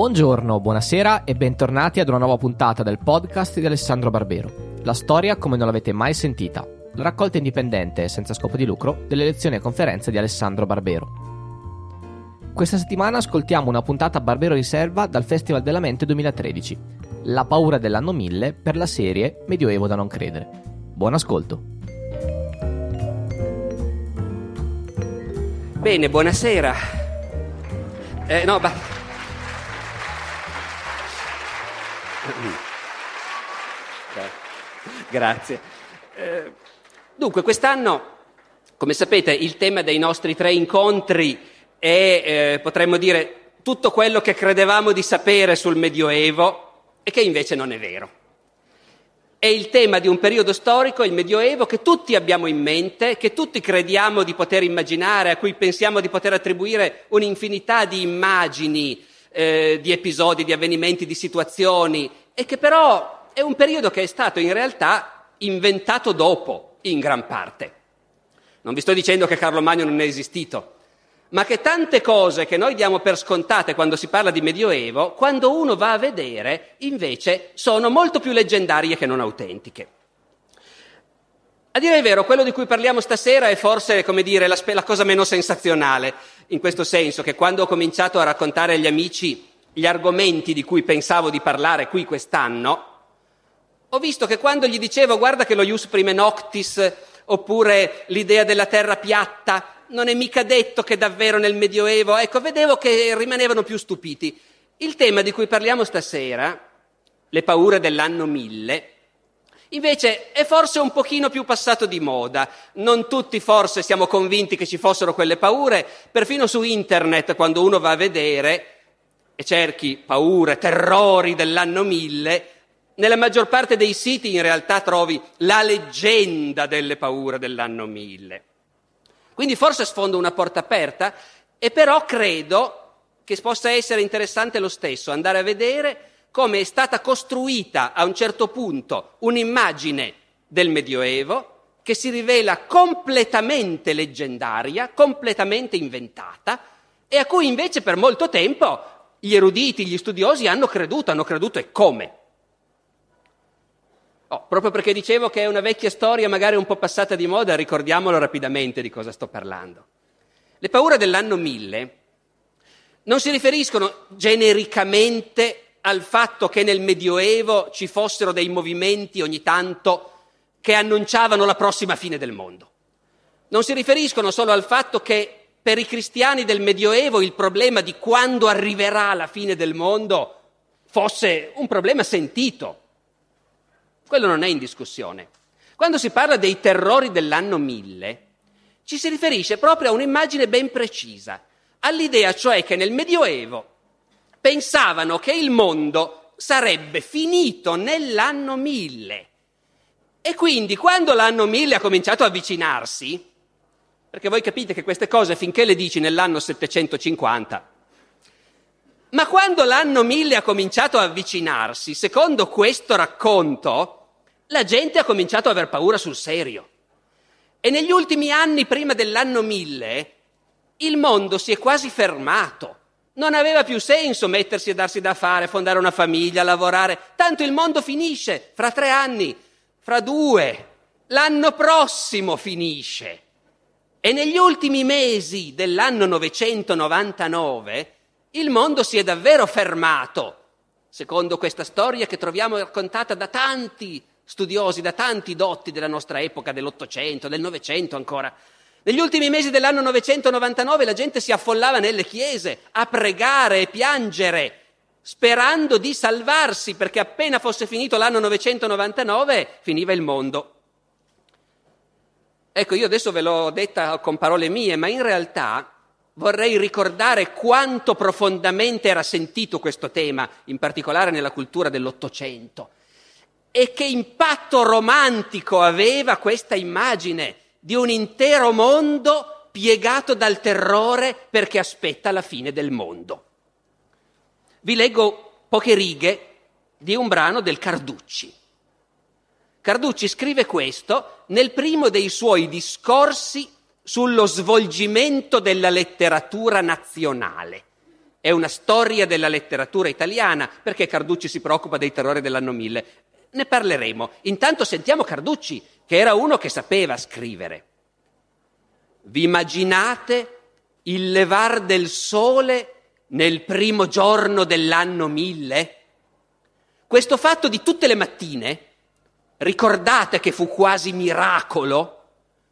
Buongiorno, buonasera e bentornati ad una nuova puntata del podcast di Alessandro Barbero. La storia come non l'avete mai sentita. La raccolta indipendente senza scopo di lucro delle lezioni e conferenze di Alessandro Barbero. Questa settimana ascoltiamo una puntata Barbero Riserva dal Festival della Mente 2013. La paura dell'anno 1000 per la serie Medioevo da non credere. Buon ascolto. Bene, buonasera. Eh, no, ma... Grazie. Eh, dunque, quest'anno, come sapete, il tema dei nostri tre incontri è, eh, potremmo dire, tutto quello che credevamo di sapere sul Medioevo e che invece non è vero. È il tema di un periodo storico, il Medioevo, che tutti abbiamo in mente, che tutti crediamo di poter immaginare, a cui pensiamo di poter attribuire un'infinità di immagini, eh, di episodi, di avvenimenti, di situazioni, e che però è un periodo che è stato in realtà inventato dopo, in gran parte. Non vi sto dicendo che Carlo Magno non è esistito, ma che tante cose che noi diamo per scontate quando si parla di Medioevo, quando uno va a vedere, invece sono molto più leggendarie che non autentiche. A dire il vero, quello di cui parliamo stasera è forse, come dire, la, la cosa meno sensazionale, in questo senso che quando ho cominciato a raccontare agli amici gli argomenti di cui pensavo di parlare qui quest'anno, ho visto che quando gli dicevo guarda che lo ius prime noctis oppure l'idea della terra piatta non è mica detto che davvero nel Medioevo, ecco, vedevo che rimanevano più stupiti. Il tema di cui parliamo stasera, le paure dell'anno 1000, invece è forse un pochino più passato di moda. Non tutti forse siamo convinti che ci fossero quelle paure, perfino su internet quando uno va a vedere e cerchi paure, terrori dell'anno 1000, nella maggior parte dei siti in realtà trovi la leggenda delle paure dell'anno 1000. Quindi forse sfondo una porta aperta e però credo che possa essere interessante lo stesso andare a vedere come è stata costruita a un certo punto un'immagine del Medioevo che si rivela completamente leggendaria, completamente inventata e a cui invece per molto tempo gli eruditi, gli studiosi hanno creduto, hanno creduto e come. Oh, proprio perché dicevo che è una vecchia storia, magari un po' passata di moda, ricordiamolo rapidamente di cosa sto parlando. Le paure dell'anno 1000 non si riferiscono genericamente al fatto che nel Medioevo ci fossero dei movimenti ogni tanto che annunciavano la prossima fine del mondo. Non si riferiscono solo al fatto che per i cristiani del Medioevo il problema di quando arriverà la fine del mondo fosse un problema sentito, quello non è in discussione. Quando si parla dei terrori dell'anno 1000, ci si riferisce proprio a un'immagine ben precisa, all'idea cioè che nel Medioevo pensavano che il mondo sarebbe finito nell'anno 1000. E quindi quando l'anno 1000 ha cominciato a avvicinarsi, perché voi capite che queste cose finché le dici nell'anno 750, ma quando l'anno 1000 ha cominciato a avvicinarsi, secondo questo racconto, la gente ha cominciato ad aver paura sul serio. E negli ultimi anni, prima dell'anno 1000, il mondo si è quasi fermato. Non aveva più senso mettersi a darsi da fare, fondare una famiglia, lavorare. Tanto il mondo finisce fra tre anni, fra due, l'anno prossimo finisce. E negli ultimi mesi dell'anno 999 il mondo si è davvero fermato, secondo questa storia che troviamo raccontata da tanti studiosi, da tanti dotti della nostra epoca, dell'Ottocento, del Novecento ancora. Negli ultimi mesi dell'anno 999 la gente si affollava nelle chiese a pregare e piangere, sperando di salvarsi, perché appena fosse finito l'anno 999 finiva il mondo. Ecco, io adesso ve l'ho detta con parole mie, ma in realtà vorrei ricordare quanto profondamente era sentito questo tema, in particolare nella cultura dell'Ottocento e che impatto romantico aveva questa immagine di un intero mondo piegato dal terrore perché aspetta la fine del mondo. Vi leggo poche righe di un brano del Carducci. Carducci scrive questo nel primo dei suoi discorsi sullo svolgimento della letteratura nazionale. è una storia della letteratura italiana, perché Carducci si preoccupa dei terrori dell'anno 1000. Ne parleremo. Intanto sentiamo Carducci, che era uno che sapeva scrivere. Vi immaginate il levar del sole nel primo giorno dell'anno 1000? Questo fatto di tutte le mattine, ricordate che fu quasi miracolo,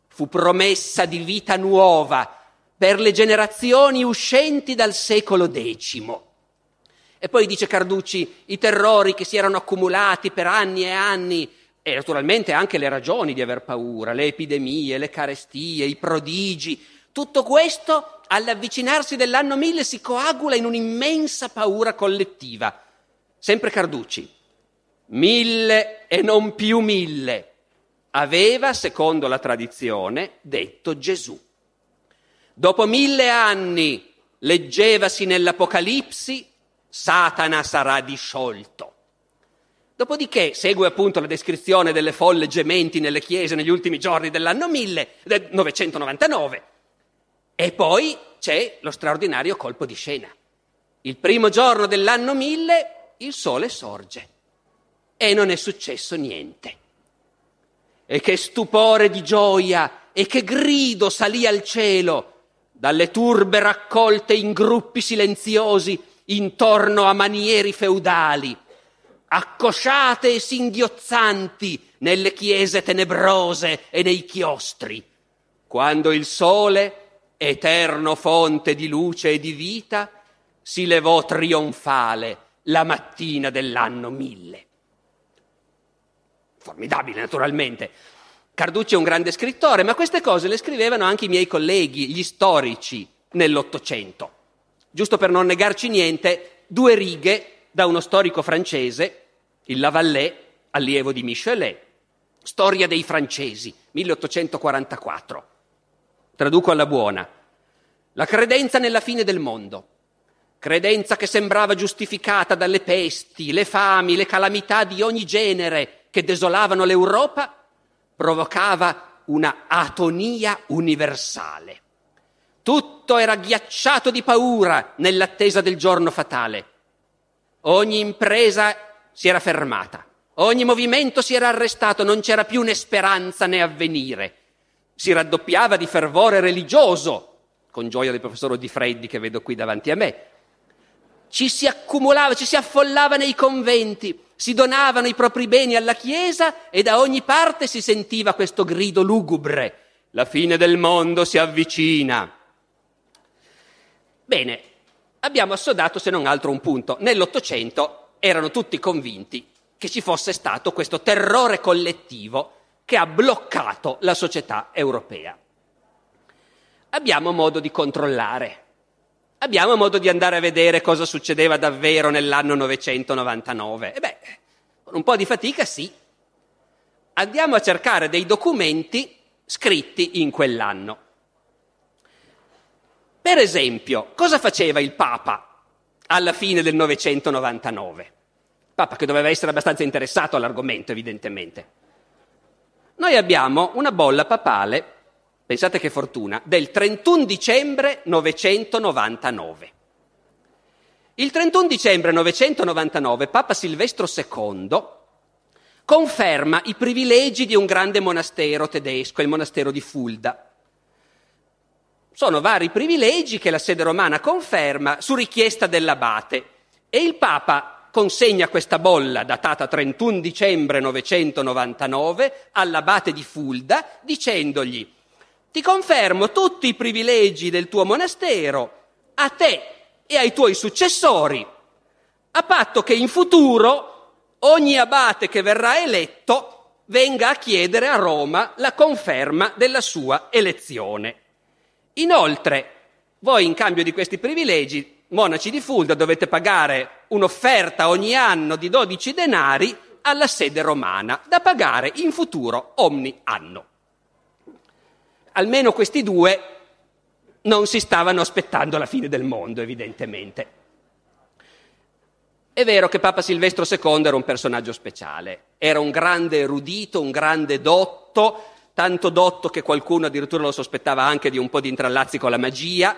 fu promessa di vita nuova per le generazioni uscenti dal secolo X. E poi dice Carducci, i terrori che si erano accumulati per anni e anni, e naturalmente anche le ragioni di aver paura, le epidemie, le carestie, i prodigi, tutto questo all'avvicinarsi dell'anno 1000 si coagula in un'immensa paura collettiva. Sempre Carducci, mille e non più mille, aveva, secondo la tradizione, detto Gesù. Dopo mille anni, leggevasi nell'Apocalipsi, Satana sarà disciolto. Dopodiché segue appunto la descrizione delle folle gementi nelle chiese negli ultimi giorni dell'anno 1000, del 999. E poi c'è lo straordinario colpo di scena. Il primo giorno dell'anno 1000 il sole sorge e non è successo niente. E che stupore di gioia e che grido salì al cielo dalle turbe raccolte in gruppi silenziosi intorno a manieri feudali, accosciate e singhiozzanti nelle chiese tenebrose e nei chiostri, quando il sole, eterno fonte di luce e di vita, si levò trionfale la mattina dell'anno mille. Formidabile, naturalmente. Carducci è un grande scrittore, ma queste cose le scrivevano anche i miei colleghi, gli storici, nell'Ottocento. Giusto per non negarci niente, due righe da uno storico francese, il Lavallée, allievo di Michelet, Storia dei francesi, 1844. Traduco alla buona. La credenza nella fine del mondo, credenza che sembrava giustificata dalle pesti, le fami, le calamità di ogni genere che desolavano l'Europa, provocava una atonia universale. Tutto era ghiacciato di paura nell'attesa del giorno fatale. Ogni impresa si era fermata, ogni movimento si era arrestato, non c'era più né speranza né avvenire. Si raddoppiava di fervore religioso, con gioia del professor Di Freddi che vedo qui davanti a me. Ci si accumulava, ci si affollava nei conventi, si donavano i propri beni alla Chiesa e da ogni parte si sentiva questo grido lugubre. La fine del mondo si avvicina. Bene, abbiamo assodato se non altro un punto. Nell'Ottocento erano tutti convinti che ci fosse stato questo terrore collettivo che ha bloccato la società europea. Abbiamo modo di controllare, abbiamo modo di andare a vedere cosa succedeva davvero nell'anno 999. E beh, con un po' di fatica sì. Andiamo a cercare dei documenti scritti in quell'anno. Per esempio, cosa faceva il Papa alla fine del 999? Papa che doveva essere abbastanza interessato all'argomento, evidentemente. Noi abbiamo una bolla papale pensate che fortuna, del 31 dicembre 999. Il 31 dicembre 999 Papa Silvestro II conferma i privilegi di un grande monastero tedesco, il monastero di Fulda. Sono vari privilegi che la sede romana conferma su richiesta dell'abate e il Papa consegna questa bolla datata 31 dicembre 999 all'abate di Fulda dicendogli ti confermo tutti i privilegi del tuo monastero a te e ai tuoi successori, a patto che in futuro ogni abate che verrà eletto venga a chiedere a Roma la conferma della sua elezione. Inoltre, voi in cambio di questi privilegi, monaci di Fulda, dovete pagare un'offerta ogni anno di 12 denari alla sede romana, da pagare in futuro ogni anno almeno questi due non si stavano aspettando la fine del mondo, evidentemente. È vero che Papa Silvestro II era un personaggio speciale, era un grande erudito, un grande dotto, tanto dotto che qualcuno addirittura lo sospettava anche di un po' di intrallazzi con la magia,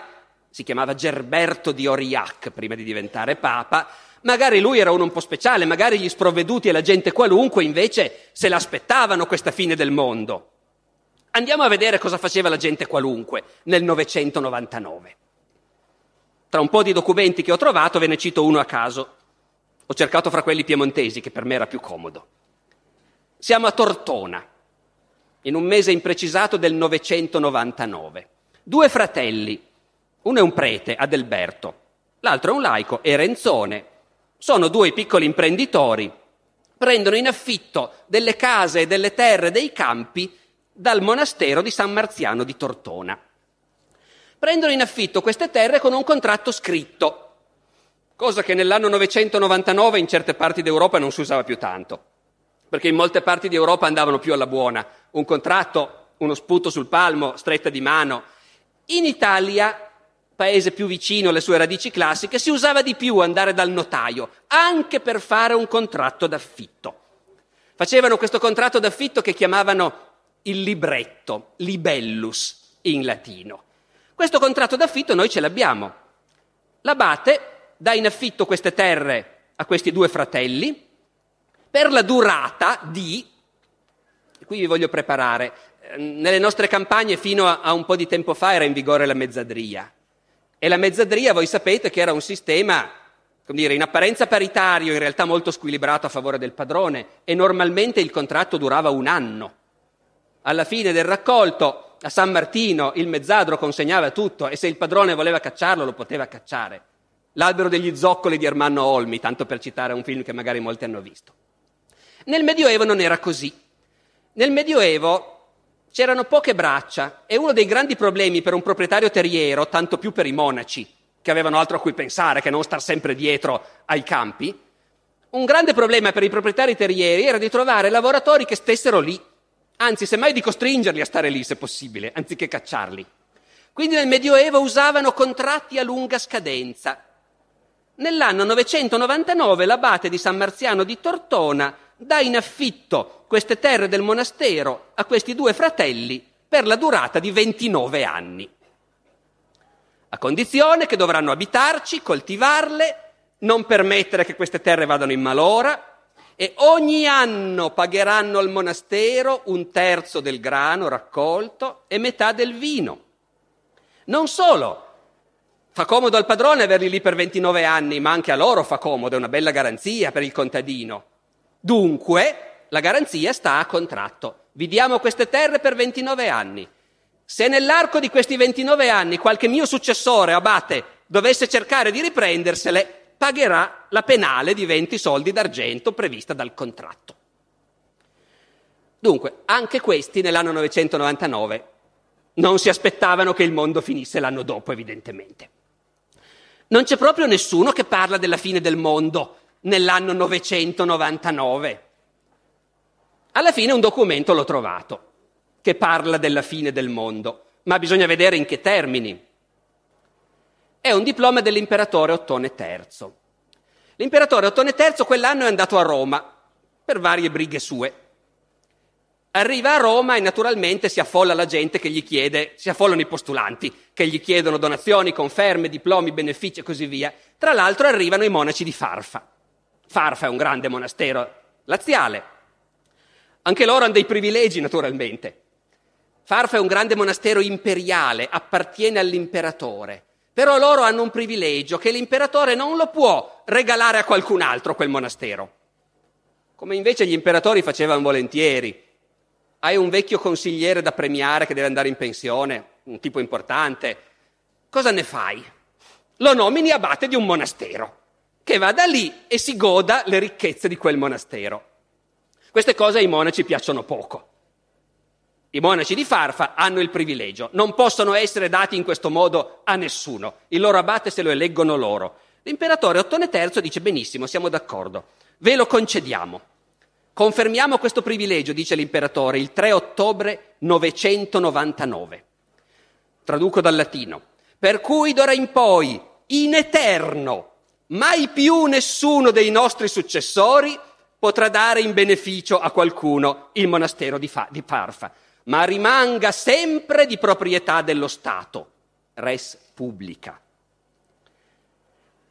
si chiamava Gerberto di Aurillac prima di diventare papa, magari lui era uno un po' speciale, magari gli sprovveduti e la gente qualunque invece se l'aspettavano questa fine del mondo. Andiamo a vedere cosa faceva la gente qualunque nel 999. Tra un po' di documenti che ho trovato ve ne cito uno a caso. Ho cercato fra quelli piemontesi, che per me era più comodo. Siamo a Tortona, in un mese imprecisato del 999. Due fratelli, uno è un prete, Adelberto, l'altro è un laico, Erenzone. Sono due piccoli imprenditori, prendono in affitto delle case delle terre, dei campi dal monastero di San Marziano di Tortona. Prendono in affitto queste terre con un contratto scritto, cosa che nell'anno 999 in certe parti d'Europa non si usava più tanto, perché in molte parti d'Europa andavano più alla buona, un contratto, uno sputo sul palmo, stretta di mano. In Italia, paese più vicino alle sue radici classiche, si usava di più andare dal notaio, anche per fare un contratto d'affitto. Facevano questo contratto d'affitto che chiamavano il libretto, libellus in latino. Questo contratto d'affitto noi ce l'abbiamo. L'abate dà in affitto queste terre a questi due fratelli per la durata di, qui vi voglio preparare, nelle nostre campagne fino a, a un po' di tempo fa era in vigore la mezzadria. E la mezzadria, voi sapete che era un sistema, come dire, in apparenza paritario, in realtà molto squilibrato a favore del padrone, e normalmente il contratto durava un anno. Alla fine del raccolto a San Martino il mezzadro consegnava tutto e se il padrone voleva cacciarlo lo poteva cacciare. L'albero degli zoccoli di Ermanno Olmi, tanto per citare un film che magari molti hanno visto. Nel Medioevo non era così. Nel Medioevo c'erano poche braccia e uno dei grandi problemi per un proprietario terriero, tanto più per i monaci, che avevano altro a cui pensare che non star sempre dietro ai campi, un grande problema per i proprietari terrieri era di trovare lavoratori che stessero lì, anzi semmai di costringerli a stare lì se possibile, anziché cacciarli. Quindi nel Medioevo usavano contratti a lunga scadenza. Nell'anno 999 l'abate di San Marziano di Tortona dà in affitto queste terre del monastero a questi due fratelli per la durata di 29 anni, a condizione che dovranno abitarci, coltivarle, non permettere che queste terre vadano in malora, e ogni anno pagheranno al monastero un terzo del grano raccolto e metà del vino. Non solo, fa comodo al padrone averli lì per 29 anni, ma anche a loro fa comodo, è una bella garanzia per il contadino. Dunque, la garanzia sta a contratto. Vi diamo queste terre per 29 anni. Se nell'arco di questi 29 anni qualche mio successore, abate, dovesse cercare di riprendersele, pagherà la penale di 20 soldi d'argento prevista dal contratto. Dunque, anche questi nell'anno 999 non si aspettavano che il mondo finisse l'anno dopo, evidentemente. Non c'è proprio nessuno che parla della fine del mondo nell'anno 999. Alla fine un documento l'ho trovato che parla della fine del mondo, ma bisogna vedere in che termini. È un diploma dell'imperatore Ottone III. L'imperatore Ottone III quell'anno è andato a Roma per varie brighe sue. Arriva a Roma e naturalmente si affolla la gente che gli chiede, si affollano i postulanti, che gli chiedono donazioni, conferme, diplomi, benefici e così via. Tra l'altro arrivano i monaci di Farfa. Farfa è un grande monastero laziale. Anche loro hanno dei privilegi, naturalmente. Farfa è un grande monastero imperiale, appartiene all'imperatore. Però loro hanno un privilegio che l'imperatore non lo può regalare a qualcun altro quel monastero, come invece gli imperatori facevano volentieri. Hai un vecchio consigliere da premiare che deve andare in pensione, un tipo importante. Cosa ne fai? Lo nomini abate di un monastero, che vada lì e si goda le ricchezze di quel monastero. Queste cose ai monaci piacciono poco. I monaci di Farfa hanno il privilegio, non possono essere dati in questo modo a nessuno, il loro abate se lo eleggono loro. L'imperatore Ottone III dice benissimo, siamo d'accordo, ve lo concediamo. Confermiamo questo privilegio, dice l'imperatore, il 3 ottobre 999. Traduco dal latino. Per cui d'ora in poi, in eterno, mai più nessuno dei nostri successori potrà dare in beneficio a qualcuno il monastero di, Fa- di Farfa ma rimanga sempre di proprietà dello Stato. res publica.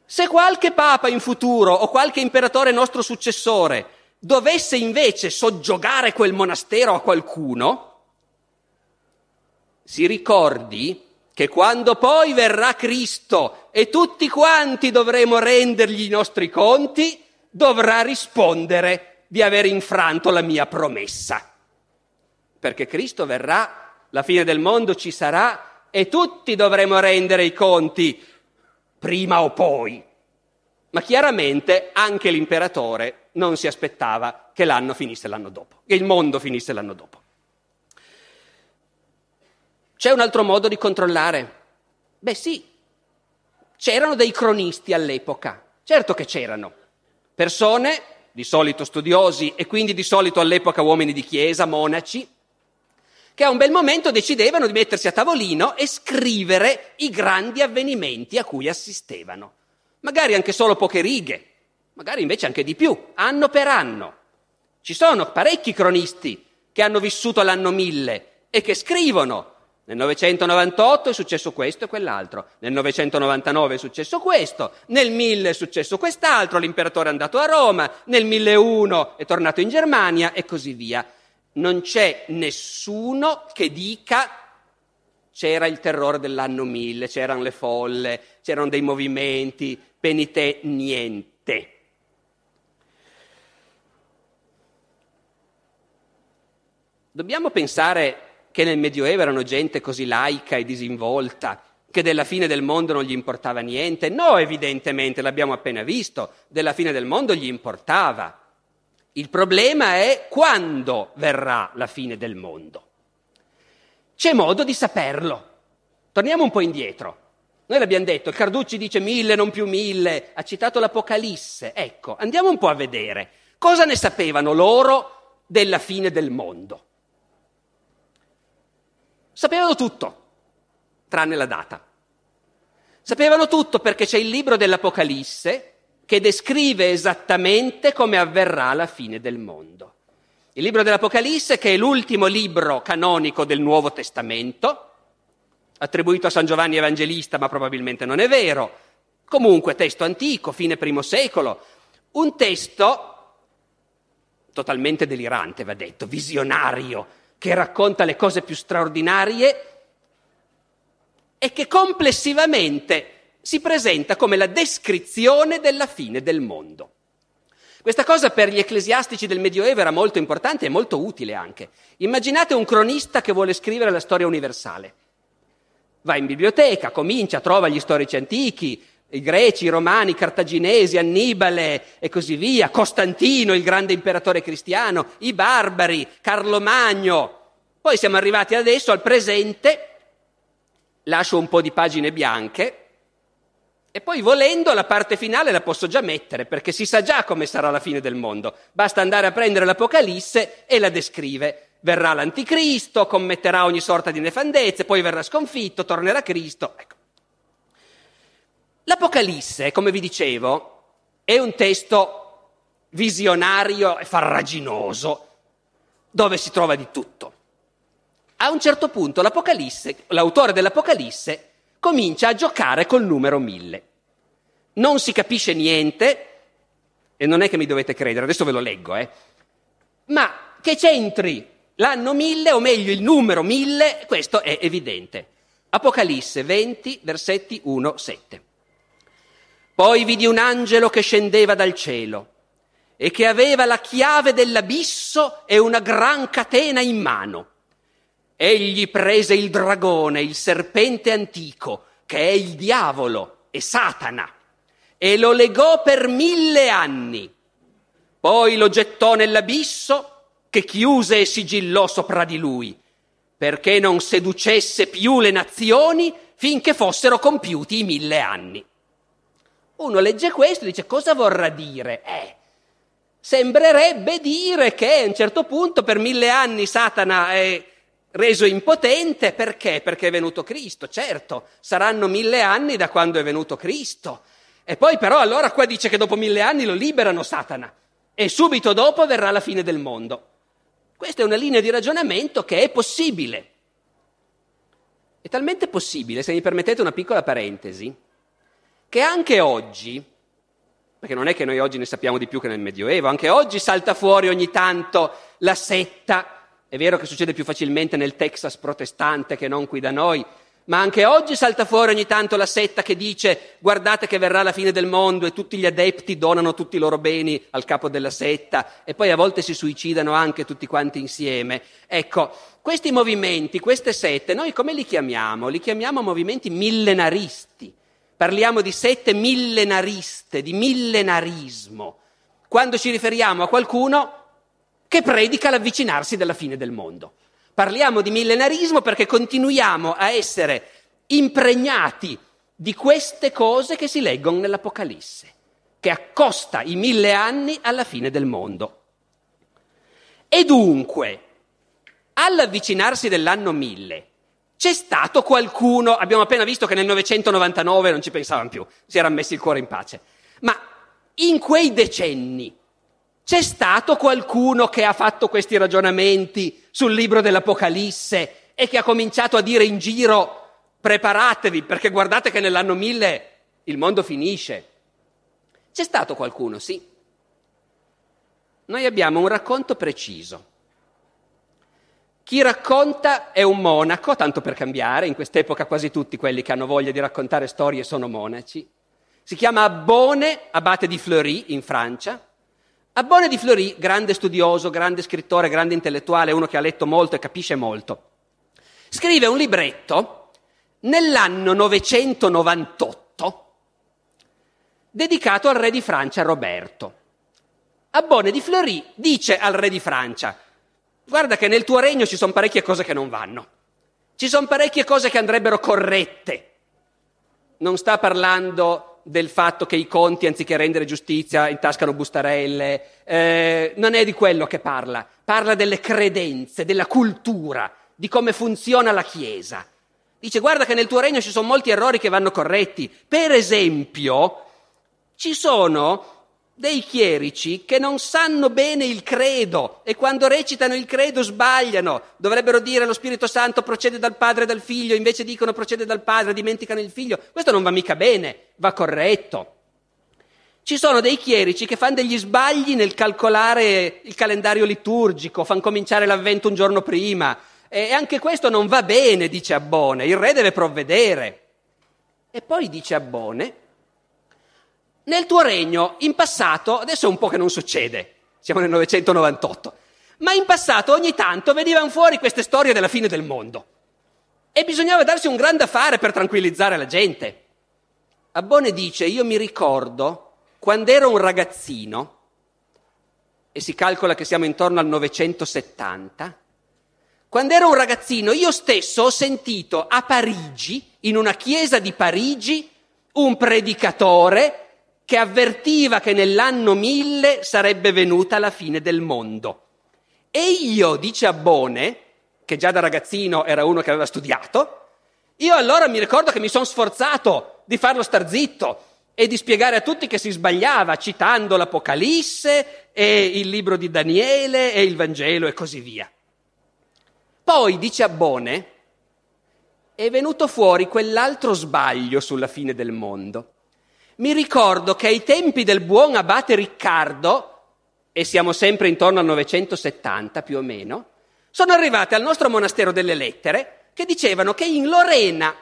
Se qualche papa in futuro o qualche imperatore nostro successore dovesse invece soggiogare quel monastero a qualcuno, si ricordi che quando poi verrà Cristo e tutti quanti dovremo rendergli i nostri conti, dovrà rispondere di aver infranto la mia promessa. Perché Cristo verrà, la fine del mondo ci sarà e tutti dovremo rendere i conti prima o poi. Ma chiaramente anche l'imperatore non si aspettava che l'anno finisse l'anno dopo, che il mondo finisse l'anno dopo. C'è un altro modo di controllare? Beh sì, c'erano dei cronisti all'epoca, certo che c'erano. Persone, di solito studiosi e quindi di solito all'epoca uomini di chiesa, monaci, che a un bel momento decidevano di mettersi a tavolino e scrivere i grandi avvenimenti a cui assistevano. Magari anche solo poche righe, magari invece anche di più, anno per anno. Ci sono parecchi cronisti che hanno vissuto l'anno mille e che scrivono. Nel 998 è successo questo e quell'altro, nel 999 è successo questo, nel 1000 è successo quest'altro, l'imperatore è andato a Roma, nel 1001 è tornato in Germania e così via non c'è nessuno che dica c'era il terrore dell'anno 1000, c'erano le folle, c'erano dei movimenti, penite, niente. Dobbiamo pensare che nel Medioevo erano gente così laica e disinvolta, che della fine del mondo non gli importava niente? No, evidentemente, l'abbiamo appena visto, della fine del mondo gli importava. Il problema è quando verrà la fine del mondo. C'è modo di saperlo. Torniamo un po' indietro. Noi l'abbiamo detto, il Carducci dice mille, non più mille, ha citato l'Apocalisse. Ecco, andiamo un po' a vedere cosa ne sapevano loro della fine del mondo. Sapevano tutto, tranne la data. Sapevano tutto perché c'è il libro dell'Apocalisse che descrive esattamente come avverrà la fine del mondo. Il libro dell'Apocalisse, che è l'ultimo libro canonico del Nuovo Testamento, attribuito a San Giovanni Evangelista, ma probabilmente non è vero. Comunque, testo antico, fine primo secolo, un testo totalmente delirante, va detto, visionario, che racconta le cose più straordinarie e che complessivamente si presenta come la descrizione della fine del mondo. Questa cosa per gli ecclesiastici del Medioevo era molto importante e molto utile anche. Immaginate un cronista che vuole scrivere la storia universale. Va in biblioteca, comincia, trova gli storici antichi, i greci, i romani, i cartaginesi, Annibale e così via, Costantino, il grande imperatore cristiano, i barbari, Carlo Magno. Poi siamo arrivati adesso al presente, lascio un po' di pagine bianche, e poi volendo la parte finale la posso già mettere, perché si sa già come sarà la fine del mondo. Basta andare a prendere l'Apocalisse e la descrive. Verrà l'anticristo, commetterà ogni sorta di nefandezze, poi verrà sconfitto, tornerà Cristo. Ecco. L'Apocalisse, come vi dicevo, è un testo visionario e farraginoso, dove si trova di tutto. A un certo punto l'Apocalisse, l'autore dell'Apocalisse comincia a giocare col numero mille. Non si capisce niente, e non è che mi dovete credere, adesso ve lo leggo, eh, ma che c'entri l'anno mille, o meglio il numero mille, questo è evidente. Apocalisse 20, versetti 1-7. Poi vidi un angelo che scendeva dal cielo e che aveva la chiave dell'abisso e una gran catena in mano. Egli prese il dragone, il serpente antico, che è il diavolo e Satana, e lo legò per mille anni. Poi lo gettò nell'abisso che chiuse e sigillò sopra di lui, perché non seducesse più le nazioni finché fossero compiuti i mille anni. Uno legge questo e dice cosa vorrà dire? Eh, sembrerebbe dire che a un certo punto per mille anni Satana è reso impotente perché? Perché è venuto Cristo, certo, saranno mille anni da quando è venuto Cristo. E poi però allora qua dice che dopo mille anni lo liberano Satana e subito dopo verrà la fine del mondo. Questa è una linea di ragionamento che è possibile. È talmente possibile, se mi permettete una piccola parentesi, che anche oggi, perché non è che noi oggi ne sappiamo di più che nel Medioevo, anche oggi salta fuori ogni tanto la setta, è vero che succede più facilmente nel Texas protestante che non qui da noi, ma anche oggi salta fuori ogni tanto la setta che dice guardate che verrà la fine del mondo e tutti gli adepti donano tutti i loro beni al capo della setta e poi a volte si suicidano anche tutti quanti insieme. Ecco, questi movimenti, queste sette, noi come li chiamiamo? Li chiamiamo movimenti millenaristi. Parliamo di sette millenariste, di millenarismo, quando ci riferiamo a qualcuno che predica l'avvicinarsi della fine del mondo. Parliamo di millenarismo perché continuiamo a essere impregnati di queste cose che si leggono nell'Apocalisse, che accosta i mille anni alla fine del mondo. E dunque, all'avvicinarsi dell'anno mille, c'è stato qualcuno, abbiamo appena visto che nel 999 non ci pensavano più, si era messi il cuore in pace, ma in quei decenni c'è stato qualcuno che ha fatto questi ragionamenti sul libro dell'Apocalisse e che ha cominciato a dire in giro preparatevi perché guardate che nell'anno mille il mondo finisce. C'è stato qualcuno, sì. Noi abbiamo un racconto preciso. Chi racconta è un monaco, tanto per cambiare, in quest'epoca quasi tutti quelli che hanno voglia di raccontare storie sono monaci. Si chiama Abbone, abate di Fleury in Francia Abbone di Fleury, grande studioso, grande scrittore, grande intellettuale, uno che ha letto molto e capisce molto, scrive un libretto nell'anno 998 dedicato al re di Francia Roberto. Abbone di Fleury dice al re di Francia, guarda che nel tuo regno ci sono parecchie cose che non vanno, ci sono parecchie cose che andrebbero corrette. Non sta parlando del fatto che i conti, anziché rendere giustizia, intascano bustarelle. Eh, non è di quello che parla, parla delle credenze, della cultura, di come funziona la Chiesa. Dice guarda che nel tuo regno ci sono molti errori che vanno corretti. Per esempio, ci sono dei chierici che non sanno bene il credo e quando recitano il credo sbagliano. Dovrebbero dire lo Spirito Santo procede dal Padre e dal Figlio, invece dicono procede dal Padre, dimenticano il Figlio. Questo non va mica bene, va corretto. Ci sono dei chierici che fanno degli sbagli nel calcolare il calendario liturgico, fanno cominciare l'avvento un giorno prima. E anche questo non va bene, dice Abbone, il re deve provvedere. E poi dice Abbone, nel tuo regno, in passato, adesso è un po' che non succede, siamo nel 998, ma in passato ogni tanto venivano fuori queste storie della fine del mondo. E bisognava darsi un grande affare per tranquillizzare la gente. Abbone dice, io mi ricordo quando ero un ragazzino, e si calcola che siamo intorno al 970, quando ero un ragazzino io stesso ho sentito a Parigi, in una chiesa di Parigi, un predicatore che avvertiva che nell'anno mille sarebbe venuta la fine del mondo. E io, dice Abbone, che già da ragazzino era uno che aveva studiato, io allora mi ricordo che mi sono sforzato di farlo star zitto e di spiegare a tutti che si sbagliava, citando l'Apocalisse e il libro di Daniele e il Vangelo e così via. Poi, dice Abbone, è venuto fuori quell'altro sbaglio sulla fine del mondo mi ricordo che ai tempi del buon abate Riccardo, e siamo sempre intorno al 970 più o meno, sono arrivate al nostro monastero delle lettere che dicevano che in Lorena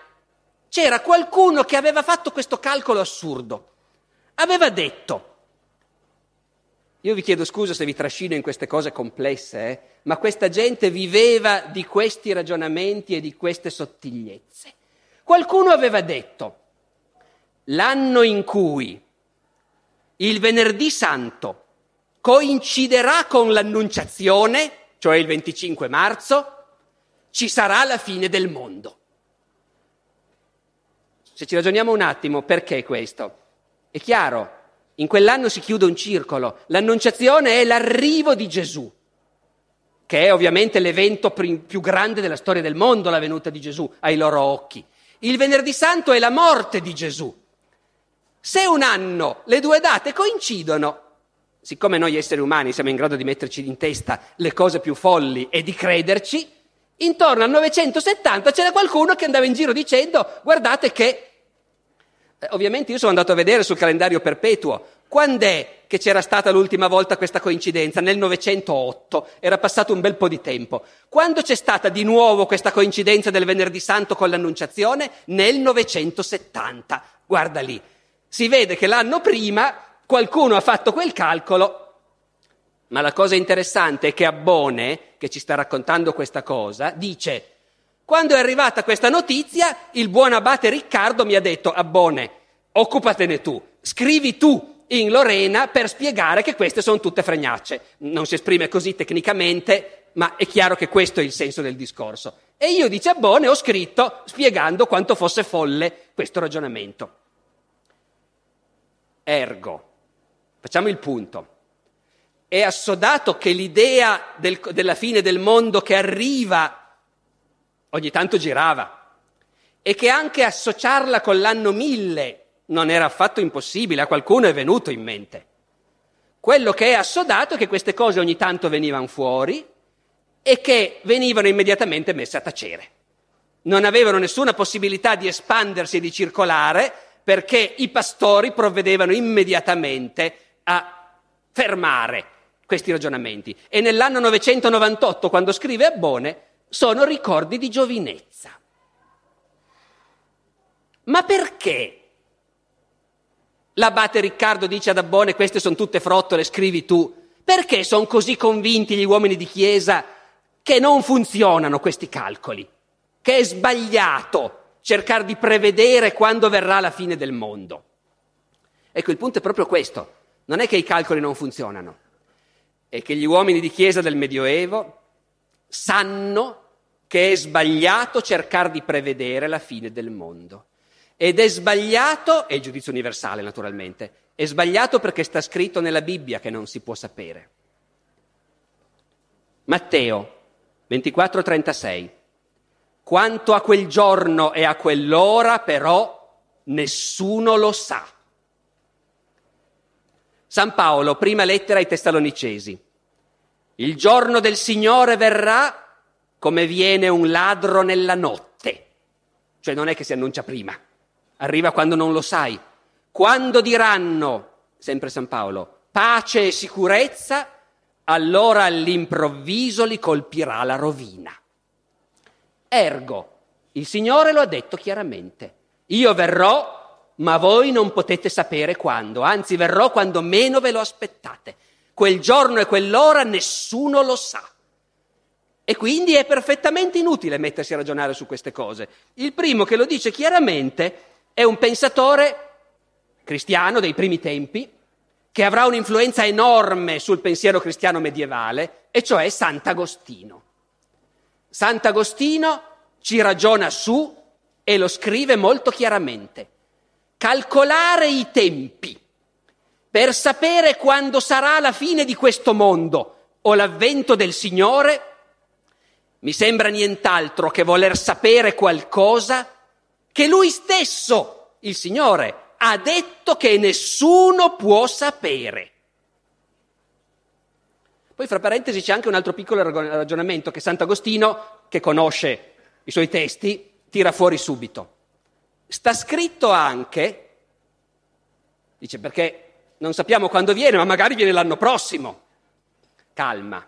c'era qualcuno che aveva fatto questo calcolo assurdo. Aveva detto, io vi chiedo scusa se vi trascino in queste cose complesse, eh, ma questa gente viveva di questi ragionamenti e di queste sottigliezze. Qualcuno aveva detto, l'anno in cui il venerdì santo coinciderà con l'annunciazione, cioè il 25 marzo, ci sarà la fine del mondo. Se ci ragioniamo un attimo, perché questo? È chiaro, in quell'anno si chiude un circolo, l'annunciazione è l'arrivo di Gesù, che è ovviamente l'evento più grande della storia del mondo, la venuta di Gesù ai loro occhi. Il venerdì santo è la morte di Gesù, se un anno le due date coincidono, siccome noi esseri umani siamo in grado di metterci in testa le cose più folli e di crederci, Intorno al 970 c'era qualcuno che andava in giro dicendo guardate che... Eh, ovviamente io sono andato a vedere sul calendario perpetuo quando è che c'era stata l'ultima volta questa coincidenza? Nel 908, era passato un bel po' di tempo. Quando c'è stata di nuovo questa coincidenza del venerdì santo con l'annunciazione? Nel 970. Guarda lì. Si vede che l'anno prima qualcuno ha fatto quel calcolo ma la cosa interessante è che Abbone, che ci sta raccontando questa cosa, dice, quando è arrivata questa notizia, il buon abate Riccardo mi ha detto, Abbone, occupatene tu, scrivi tu in Lorena per spiegare che queste sono tutte fregnacce. Non si esprime così tecnicamente, ma è chiaro che questo è il senso del discorso. E io, dice Abbone, ho scritto spiegando quanto fosse folle questo ragionamento. Ergo, facciamo il punto. È assodato che l'idea del, della fine del mondo che arriva ogni tanto girava e che anche associarla con l'anno mille non era affatto impossibile, a qualcuno è venuto in mente. Quello che è assodato è che queste cose ogni tanto venivano fuori e che venivano immediatamente messe a tacere. Non avevano nessuna possibilità di espandersi e di circolare perché i pastori provvedevano immediatamente a fermare questi ragionamenti. E nell'anno 998, quando scrive Abbone, sono ricordi di giovinezza. Ma perché L'abate Riccardo dice ad Abbone queste sono tutte frottole, scrivi tu. Perché sono così convinti gli uomini di Chiesa che non funzionano questi calcoli? Che è sbagliato cercare di prevedere quando verrà la fine del mondo? Ecco, il punto è proprio questo. Non è che i calcoli non funzionano, è che gli uomini di Chiesa del Medioevo sanno che è sbagliato cercare di prevedere la fine del mondo. Ed è sbagliato, è il giudizio universale naturalmente, è sbagliato perché sta scritto nella Bibbia che non si può sapere. Matteo 24:36. Quanto a quel giorno e a quell'ora però nessuno lo sa. San Paolo, prima lettera ai Tessalonicesi. Il giorno del Signore verrà come viene un ladro nella notte. Cioè non è che si annuncia prima arriva quando non lo sai. Quando diranno, sempre San Paolo, pace e sicurezza, allora all'improvviso li colpirà la rovina. Ergo, il Signore lo ha detto chiaramente, io verrò, ma voi non potete sapere quando, anzi verrò quando meno ve lo aspettate. Quel giorno e quell'ora nessuno lo sa. E quindi è perfettamente inutile mettersi a ragionare su queste cose. Il primo che lo dice chiaramente è un pensatore cristiano dei primi tempi che avrà un'influenza enorme sul pensiero cristiano medievale, e cioè Sant'Agostino. Sant'Agostino ci ragiona su e lo scrive molto chiaramente. Calcolare i tempi per sapere quando sarà la fine di questo mondo o l'avvento del Signore mi sembra nient'altro che voler sapere qualcosa che lui stesso, il Signore, ha detto che nessuno può sapere. Poi, fra parentesi, c'è anche un altro piccolo ragionamento che Sant'Agostino, che conosce i suoi testi, tira fuori subito. Sta scritto anche, dice perché non sappiamo quando viene, ma magari viene l'anno prossimo. Calma.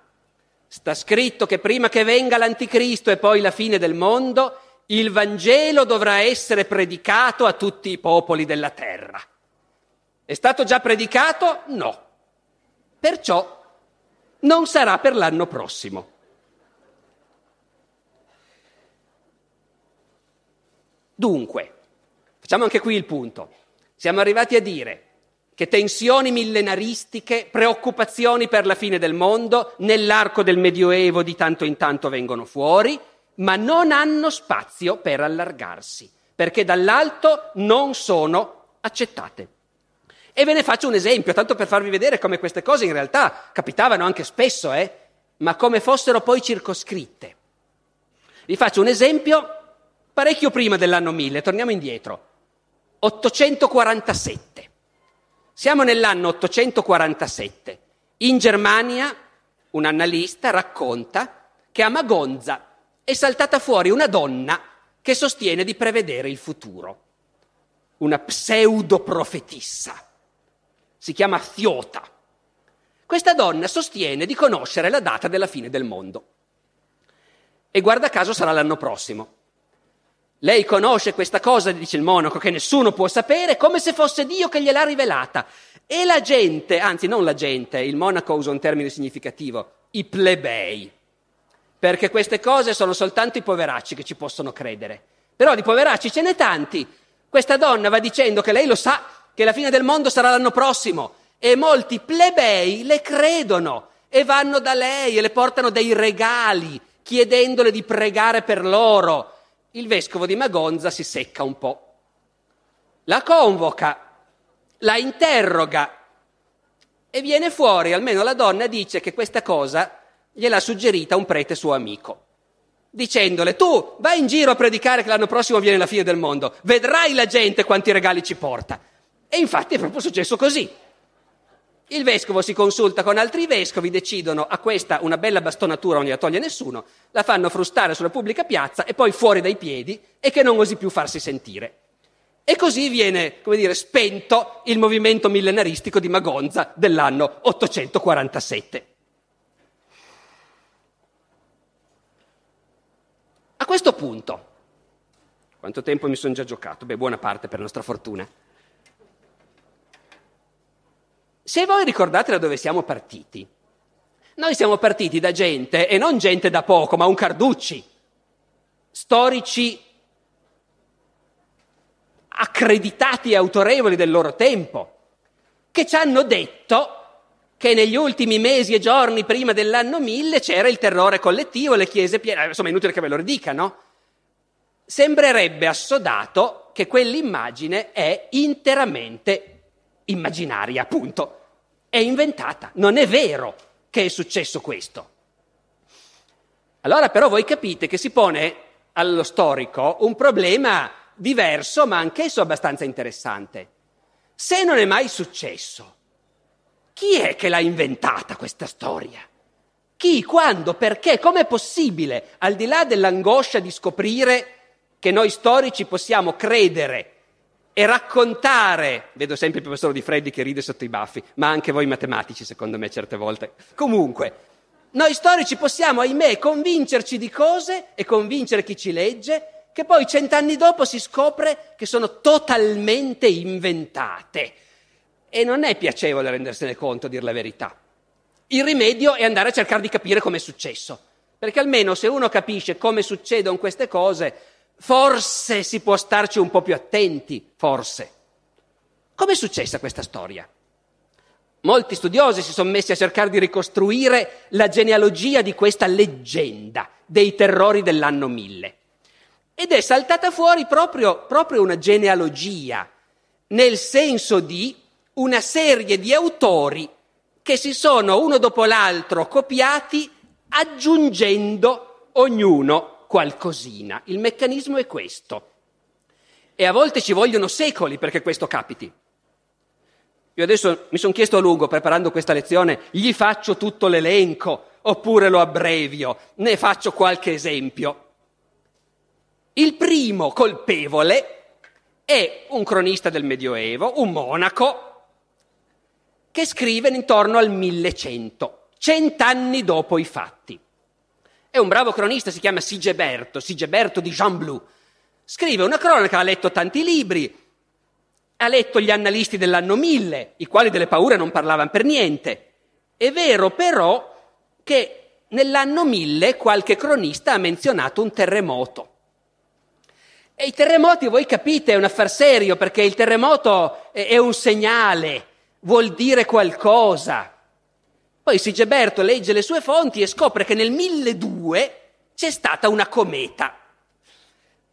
Sta scritto che prima che venga l'anticristo e poi la fine del mondo, il Vangelo dovrà essere predicato a tutti i popoli della terra. È stato già predicato? No. Perciò non sarà per l'anno prossimo. Dunque, facciamo anche qui il punto. Siamo arrivati a dire che tensioni millenaristiche, preoccupazioni per la fine del mondo, nell'arco del Medioevo di tanto in tanto vengono fuori, ma non hanno spazio per allargarsi, perché dall'alto non sono accettate. E ve ne faccio un esempio, tanto per farvi vedere come queste cose in realtà capitavano anche spesso, eh, ma come fossero poi circoscritte. Vi faccio un esempio parecchio prima dell'anno 1000, torniamo indietro, 847. Siamo nell'anno 847. In Germania un annalista racconta che a Magonza è saltata fuori una donna che sostiene di prevedere il futuro, una pseudoprofetissa. Si chiama Thiota. Questa donna sostiene di conoscere la data della fine del mondo. E guarda caso sarà l'anno prossimo. Lei conosce questa cosa, dice il monaco, che nessuno può sapere, come se fosse Dio che gliel'ha rivelata. E la gente, anzi non la gente, il monaco usa un termine significativo, i plebei. Perché queste cose sono soltanto i poveracci che ci possono credere. Però di poveracci ce n'è tanti. Questa donna va dicendo che lei lo sa, che la fine del mondo sarà l'anno prossimo. E molti plebei le credono e vanno da lei e le portano dei regali, chiedendole di pregare per loro il vescovo di Magonza si secca un po', la convoca, la interroga e viene fuori, almeno la donna dice che questa cosa gliel'ha suggerita un prete suo amico, dicendole tu vai in giro a predicare che l'anno prossimo viene la fine del mondo, vedrai la gente quanti regali ci porta. E infatti è proprio successo così. Il vescovo si consulta con altri vescovi, decidono a questa una bella bastonatura non gliela toglie nessuno, la fanno frustare sulla pubblica piazza e poi fuori dai piedi e che non osi più farsi sentire. E così viene, come dire, spento il movimento millenaristico di Magonza dell'anno 847. A questo punto, quanto tempo mi sono già giocato? Beh, buona parte per nostra fortuna. Se voi ricordate da dove siamo partiti, noi siamo partiti da gente, e non gente da poco, ma un Carducci, storici accreditati e autorevoli del loro tempo, che ci hanno detto che negli ultimi mesi e giorni prima dell'anno 1000 c'era il terrore collettivo, le chiese piene, insomma è inutile che ve lo ridica, no? Sembrerebbe assodato che quell'immagine è interamente immaginaria, appunto è inventata, non è vero che è successo questo. Allora però voi capite che si pone allo storico un problema diverso, ma anch'esso abbastanza interessante. Se non è mai successo, chi è che l'ha inventata questa storia? Chi, quando, perché, com'è possibile, al di là dell'angoscia di scoprire che noi storici possiamo credere e raccontare, vedo sempre il professore Di Freddi che ride sotto i baffi, ma anche voi matematici secondo me certe volte. Comunque, noi storici possiamo, ahimè, convincerci di cose e convincere chi ci legge, che poi cent'anni dopo si scopre che sono totalmente inventate. E non è piacevole rendersene conto, a dir la verità. Il rimedio è andare a cercare di capire come è successo, perché almeno se uno capisce come succedono queste cose, Forse si può starci un po' più attenti, forse. Com'è successa questa storia? Molti studiosi si sono messi a cercare di ricostruire la genealogia di questa leggenda dei terrori dell'anno 1000. Ed è saltata fuori proprio, proprio una genealogia, nel senso di una serie di autori che si sono uno dopo l'altro copiati aggiungendo ognuno qualcosina. Il meccanismo è questo. E a volte ci vogliono secoli perché questo capiti. Io adesso mi sono chiesto a lungo, preparando questa lezione, gli faccio tutto l'elenco oppure lo abbrevio, ne faccio qualche esempio. Il primo colpevole è un cronista del Medioevo, un monaco, che scrive intorno al 1100, cent'anni dopo i fatti. È un bravo cronista, si chiama Sigeberto, Sigeberto di Jean Blou. Scrive una cronaca, ha letto tanti libri, ha letto gli annalisti dell'anno 1000, i quali delle paure non parlavano per niente. È vero però che nell'anno 1000 qualche cronista ha menzionato un terremoto. E i terremoti, voi capite, è un affar serio perché il terremoto è un segnale, vuol dire qualcosa. Poi Sigeberto legge le sue fonti e scopre che nel 1002 c'è stata una cometa.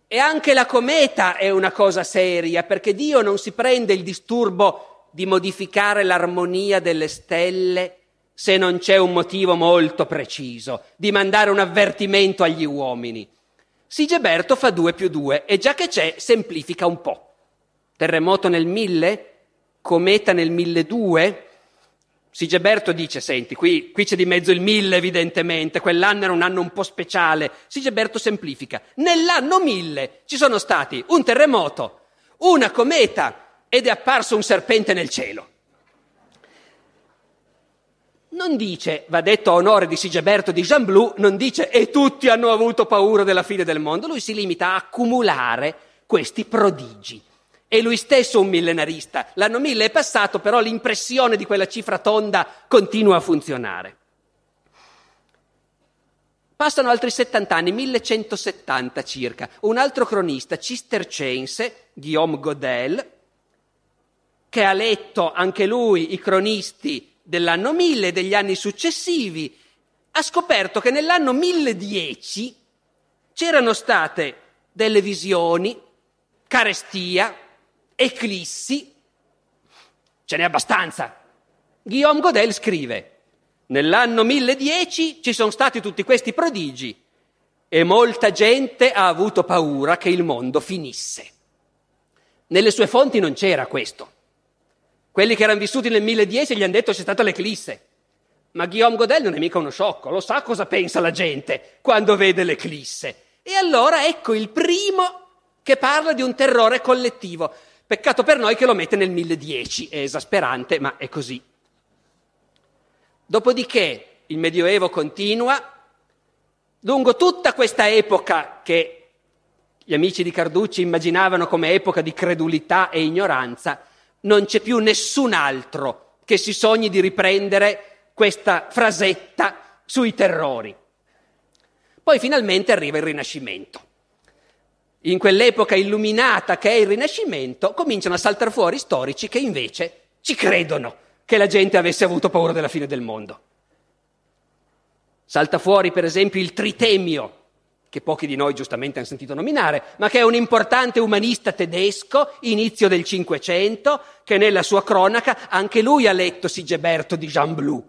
E anche la cometa è una cosa seria, perché Dio non si prende il disturbo di modificare l'armonia delle stelle se non c'è un motivo molto preciso, di mandare un avvertimento agli uomini. Sigeberto fa due più due e già che c'è semplifica un po'. Terremoto nel 1000? Cometa nel 1002? Sigeberto dice, senti, qui, qui, c'è di mezzo il mille evidentemente, quell'anno era un anno un po' speciale. Sigeberto semplifica. Nell'anno mille ci sono stati un terremoto, una cometa ed è apparso un serpente nel cielo. Non dice, va detto a onore di Sigeberto di Jean non dice e tutti hanno avuto paura della fine del mondo, lui si limita a accumulare questi prodigi. È lui stesso un millenarista. L'anno mille è passato, però l'impressione di quella cifra tonda continua a funzionare. Passano altri 70 anni, 1170 circa. Un altro cronista cistercense, Guillaume Godel, che ha letto anche lui i cronisti dell'anno 1000 e degli anni successivi, ha scoperto che nell'anno 1010 c'erano state delle visioni, carestia, eclissi, ce n'è abbastanza. Guillaume Godel scrive, nell'anno 1010 ci sono stati tutti questi prodigi e molta gente ha avuto paura che il mondo finisse. Nelle sue fonti non c'era questo. Quelli che erano vissuti nel 1010 gli hanno detto c'è stata l'eclisse. Ma Guillaume Godel non è mica uno sciocco, lo sa cosa pensa la gente quando vede l'eclisse. E allora ecco il primo che parla di un terrore collettivo. Peccato per noi che lo mette nel 1010, è esasperante, ma è così. Dopodiché il Medioevo continua, lungo tutta questa epoca che gli amici di Carducci immaginavano come epoca di credulità e ignoranza, non c'è più nessun altro che si sogni di riprendere questa frasetta sui terrori. Poi finalmente arriva il Rinascimento in quell'epoca illuminata che è il Rinascimento, cominciano a saltare fuori storici che invece ci credono che la gente avesse avuto paura della fine del mondo. Salta fuori, per esempio, il Tritemio, che pochi di noi giustamente hanno sentito nominare, ma che è un importante umanista tedesco, inizio del Cinquecento, che nella sua cronaca anche lui ha letto Sigeberto di Jean Blou.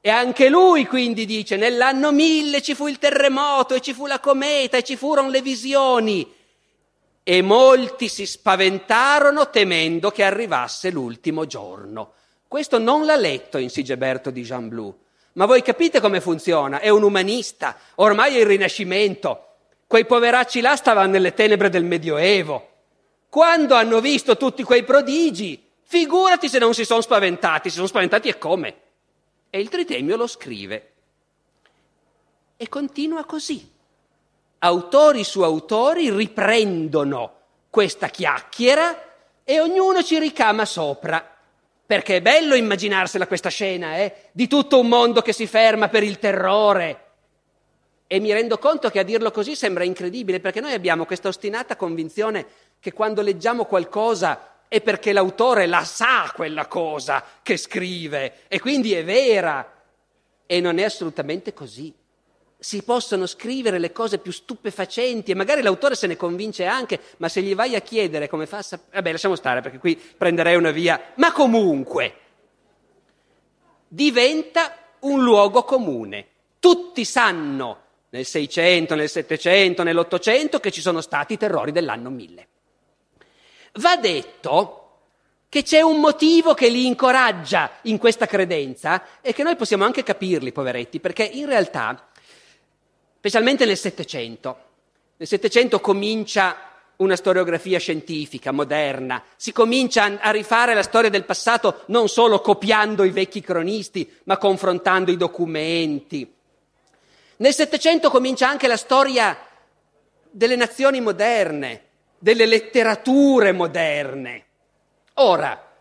E anche lui quindi dice, nell'anno mille ci fu il terremoto e ci fu la cometa e ci furono le visioni e molti si spaventarono temendo che arrivasse l'ultimo giorno. Questo non l'ha letto in Sigeberto di Jean Blou, ma voi capite come funziona? È un umanista, ormai è il Rinascimento. Quei poveracci là stavano nelle tenebre del Medioevo. Quando hanno visto tutti quei prodigi, figurati se non si sono spaventati, si sono spaventati e come. E il Tritemio lo scrive. E continua così autori su autori riprendono questa chiacchiera e ognuno ci ricama sopra. Perché è bello immaginarsela questa scena, eh? Di tutto un mondo che si ferma per il terrore. E mi rendo conto che a dirlo così sembra incredibile, perché noi abbiamo questa ostinata convinzione che quando leggiamo qualcosa è perché l'autore la sa quella cosa che scrive e quindi è vera. E non è assolutamente così si possono scrivere le cose più stupefacenti e magari l'autore se ne convince anche, ma se gli vai a chiedere come fa a sapere... Vabbè, lasciamo stare perché qui prenderei una via. Ma comunque diventa un luogo comune. Tutti sanno nel 600, nel 700, nell'Ottocento che ci sono stati i terrori dell'anno 1000. Va detto che c'è un motivo che li incoraggia in questa credenza e che noi possiamo anche capirli, poveretti, perché in realtà specialmente nel Settecento. Nel Settecento comincia una storiografia scientifica, moderna, si comincia a rifare la storia del passato non solo copiando i vecchi cronisti, ma confrontando i documenti. Nel Settecento comincia anche la storia delle nazioni moderne, delle letterature moderne. Ora,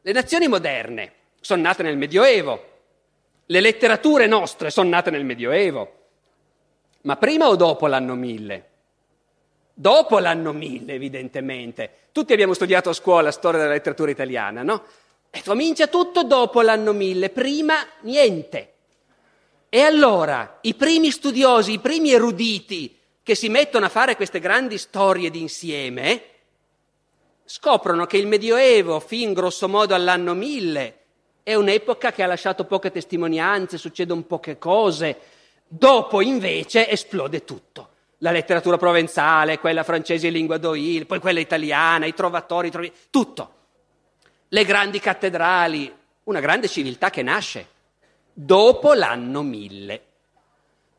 le nazioni moderne sono nate nel Medioevo, le letterature nostre sono nate nel Medioevo. Ma prima o dopo l'anno 1000? Dopo l'anno 1000, evidentemente. Tutti abbiamo studiato a scuola storia della letteratura italiana, no? E comincia tutto dopo l'anno 1000, prima niente. E allora i primi studiosi, i primi eruditi che si mettono a fare queste grandi storie d'insieme, scoprono che il Medioevo, fin grosso modo all'anno 1000, è un'epoca che ha lasciato poche testimonianze, succedono poche cose, Dopo invece esplode tutto. La letteratura provenzale, quella francese in lingua d'Oil, poi quella italiana, i trovatori, i trovatori tutto. Le grandi cattedrali, una grande civiltà che nasce dopo l'anno 1000.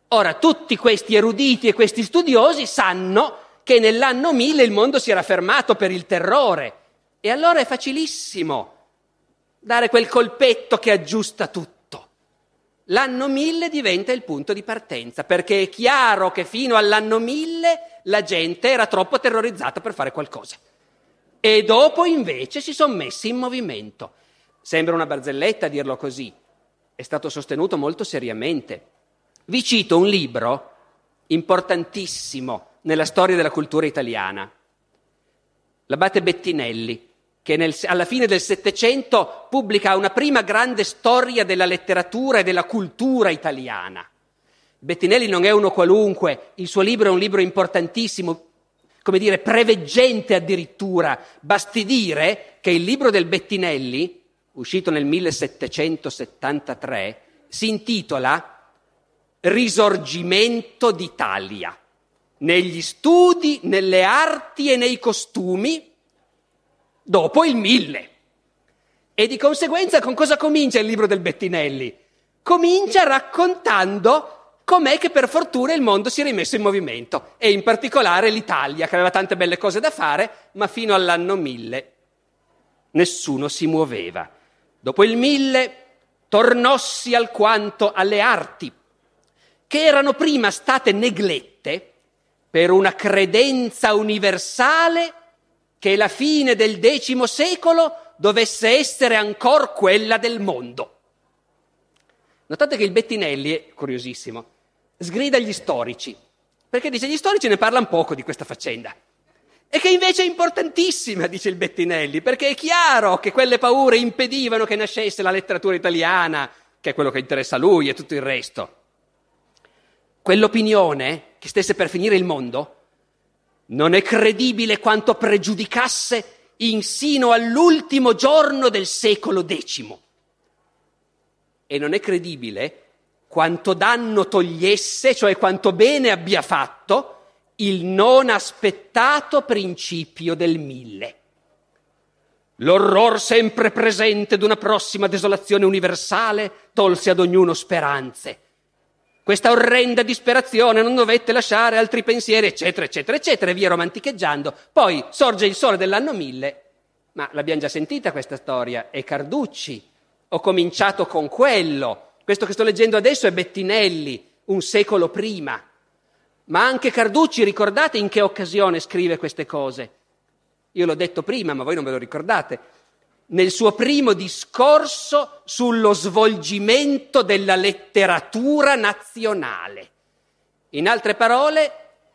Ora, tutti questi eruditi e questi studiosi sanno che nell'anno 1000 il mondo si era fermato per il terrore e allora è facilissimo dare quel colpetto che aggiusta tutto. L'anno 1000 diventa il punto di partenza, perché è chiaro che fino all'anno 1000 la gente era troppo terrorizzata per fare qualcosa. E dopo invece si sono messi in movimento. Sembra una barzelletta dirlo così, è stato sostenuto molto seriamente. Vi cito un libro importantissimo nella storia della cultura italiana, l'abate Bettinelli, che nel, alla fine del Settecento pubblica una prima grande storia della letteratura e della cultura italiana. Bettinelli non è uno qualunque, il suo libro è un libro importantissimo, come dire, preveggente addirittura. Basti dire che il libro del Bettinelli, uscito nel 1773, si intitola Risorgimento d'Italia, negli studi, nelle arti e nei costumi dopo il mille. E di conseguenza con cosa comincia il libro del Bettinelli? Comincia raccontando com'è che per fortuna il mondo si è rimesso in movimento e in particolare l'Italia che aveva tante belle cose da fare, ma fino all'anno mille nessuno si muoveva. Dopo il mille tornossi alquanto alle arti, che erano prima state neglette per una credenza universale che la fine del X secolo dovesse essere ancora quella del mondo. Notate che il Bettinelli è curiosissimo, sgrida gli storici, perché dice gli storici ne parlano poco di questa faccenda. E che invece è importantissima, dice il Bettinelli, perché è chiaro che quelle paure impedivano che nascesse la letteratura italiana, che è quello che interessa a lui e tutto il resto. Quell'opinione che stesse per finire il mondo non è credibile quanto pregiudicasse insino all'ultimo giorno del secolo X. E non è credibile quanto danno togliesse, cioè quanto bene abbia fatto, il non aspettato principio del mille. L'orror sempre presente d'una prossima desolazione universale tolse ad ognuno speranze questa orrenda disperazione non dovette lasciare altri pensieri, eccetera, eccetera, eccetera, e via romanticheggiando. Poi sorge il sole dell'anno mille, ma l'abbiamo già sentita questa storia, è Carducci. Ho cominciato con quello. Questo che sto leggendo adesso è Bettinelli, un secolo prima. Ma anche Carducci, ricordate in che occasione scrive queste cose? Io l'ho detto prima, ma voi non ve lo ricordate nel suo primo discorso sullo svolgimento della letteratura nazionale. In altre parole,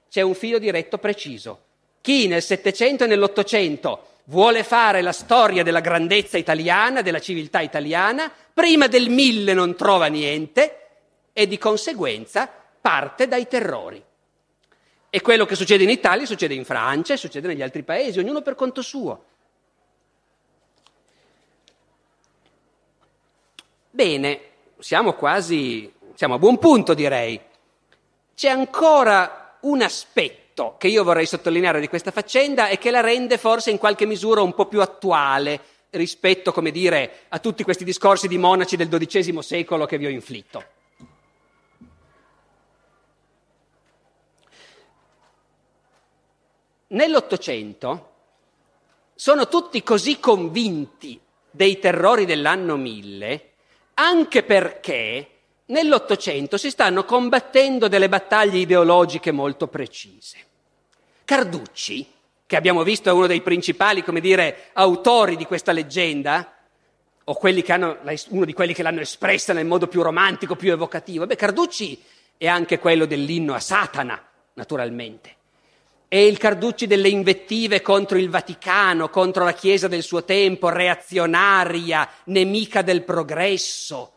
c'è un filo diretto preciso. Chi nel Settecento e nell'Ottocento vuole fare la storia della grandezza italiana, della civiltà italiana, prima del mille non trova niente e di conseguenza parte dai terrori. E quello che succede in Italia succede in Francia succede negli altri paesi, ognuno per conto suo. Bene, siamo quasi, siamo a buon punto direi. C'è ancora un aspetto che io vorrei sottolineare di questa faccenda e che la rende forse in qualche misura un po' più attuale rispetto, come dire, a tutti questi discorsi di monaci del XII secolo che vi ho inflitto. Nell'Ottocento sono tutti così convinti dei terrori dell'anno 1000 anche perché nell'Ottocento si stanno combattendo delle battaglie ideologiche molto precise. Carducci, che abbiamo visto è uno dei principali, come dire, autori di questa leggenda, o hanno, uno di quelli che l'hanno espressa nel modo più romantico, più evocativo, beh, Carducci è anche quello dell'inno a Satana, naturalmente è il Carducci delle invettive contro il Vaticano, contro la Chiesa del suo tempo, reazionaria, nemica del progresso.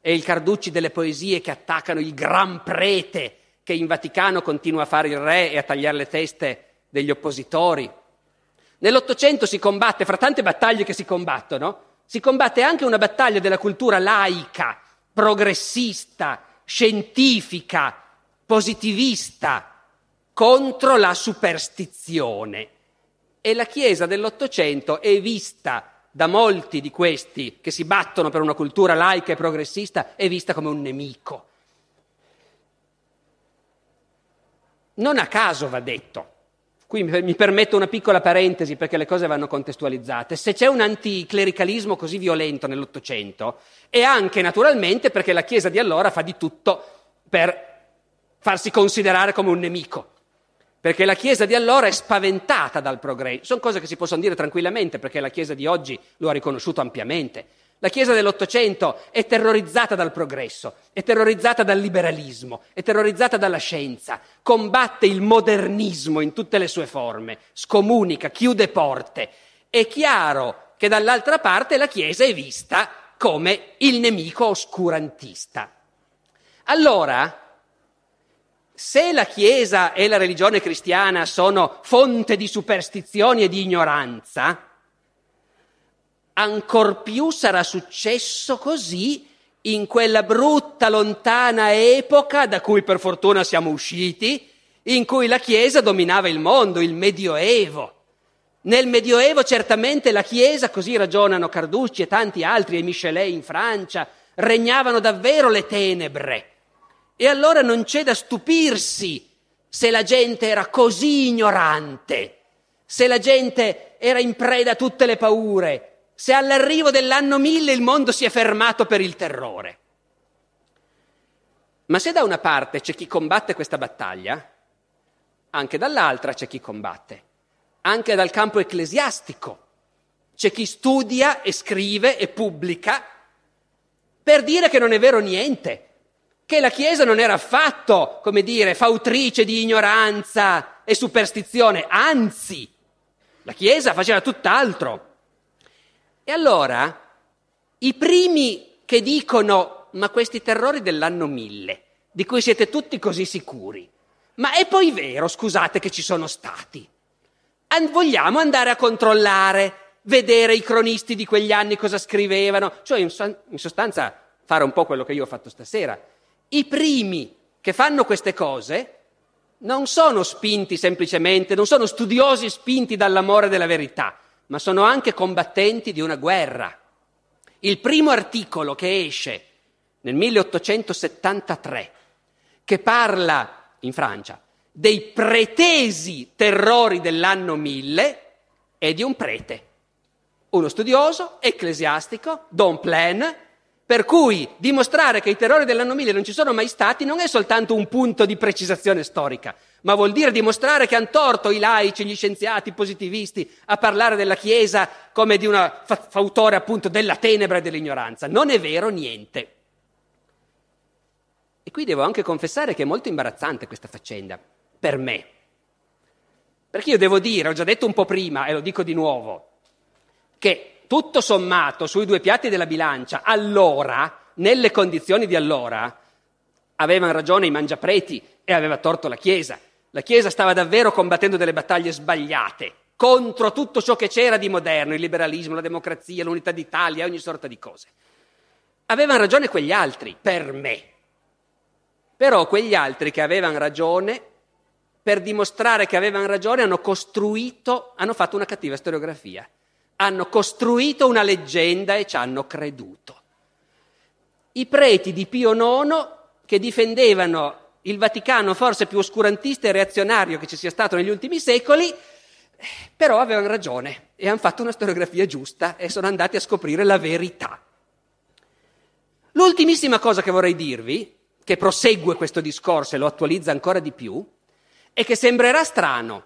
È il Carducci delle poesie che attaccano il gran prete che in Vaticano continua a fare il re e a tagliare le teste degli oppositori. Nell'Ottocento si combatte, fra tante battaglie che si combattono, si combatte anche una battaglia della cultura laica, progressista, scientifica, positivista, contro la superstizione. E la Chiesa dell'Ottocento è vista da molti di questi che si battono per una cultura laica e progressista è vista come un nemico. Non a caso va detto, qui mi permetto una piccola parentesi perché le cose vanno contestualizzate, se c'è un anticlericalismo così violento nell'Ottocento è anche naturalmente perché la Chiesa di allora fa di tutto per farsi considerare come un nemico perché la Chiesa di allora è spaventata dal progresso. Sono cose che si possono dire tranquillamente, perché la Chiesa di oggi lo ha riconosciuto ampiamente. La Chiesa dell'Ottocento è terrorizzata dal progresso, è terrorizzata dal liberalismo, è terrorizzata dalla scienza, combatte il modernismo in tutte le sue forme, scomunica, chiude porte. È chiaro che dall'altra parte la Chiesa è vista come il nemico oscurantista. Allora, se la Chiesa e la religione cristiana sono fonte di superstizioni e di ignoranza, ancor più sarà successo così in quella brutta, lontana epoca da cui per fortuna siamo usciti, in cui la Chiesa dominava il mondo, il Medioevo. Nel Medioevo certamente la Chiesa, così ragionano Carducci e tanti altri, e Michelet in Francia, regnavano davvero le tenebre e allora non c'è da stupirsi se la gente era così ignorante, se la gente era in preda a tutte le paure, se all'arrivo dell'anno mille il mondo si è fermato per il terrore. Ma se da una parte c'è chi combatte questa battaglia, anche dall'altra c'è chi combatte, anche dal campo ecclesiastico. C'è chi studia e scrive e pubblica per dire che non è vero niente, che la Chiesa non era affatto, come dire, fautrice di ignoranza e superstizione, anzi, la Chiesa faceva tutt'altro. E allora, i primi che dicono, ma questi terrori dell'anno mille, di cui siete tutti così sicuri, ma è poi vero, scusate, che ci sono stati. And- vogliamo andare a controllare, vedere i cronisti di quegli anni cosa scrivevano, cioè in, so- in sostanza fare un po' quello che io ho fatto stasera, i primi che fanno queste cose non sono spinti semplicemente, non sono studiosi spinti dall'amore della verità, ma sono anche combattenti di una guerra. Il primo articolo che esce nel 1873, che parla in Francia dei pretesi terrori dell'anno 1000, è di un prete, uno studioso ecclesiastico, Don Plain, per cui dimostrare che i terrori dell'anno 1000 non ci sono mai stati non è soltanto un punto di precisazione storica, ma vuol dire dimostrare che hanno torto i laici, gli scienziati, i positivisti a parlare della Chiesa come di fa- fautore appunto della tenebra e dell'ignoranza. Non è vero niente. E qui devo anche confessare che è molto imbarazzante questa faccenda, per me. Perché io devo dire, ho già detto un po' prima e lo dico di nuovo, che tutto sommato sui due piatti della bilancia, allora, nelle condizioni di allora, avevano ragione i mangiapreti e aveva torto la Chiesa. La Chiesa stava davvero combattendo delle battaglie sbagliate contro tutto ciò che c'era di moderno, il liberalismo, la democrazia, l'unità d'Italia, ogni sorta di cose. Avevano ragione quegli altri, per me. Però quegli altri che avevano ragione, per dimostrare che avevano ragione, hanno costruito, hanno fatto una cattiva storiografia hanno costruito una leggenda e ci hanno creduto. I preti di Pio IX, che difendevano il Vaticano forse più oscurantista e reazionario che ci sia stato negli ultimi secoli, però avevano ragione e hanno fatto una storiografia giusta e sono andati a scoprire la verità. L'ultimissima cosa che vorrei dirvi, che prosegue questo discorso e lo attualizza ancora di più, è che sembrerà strano,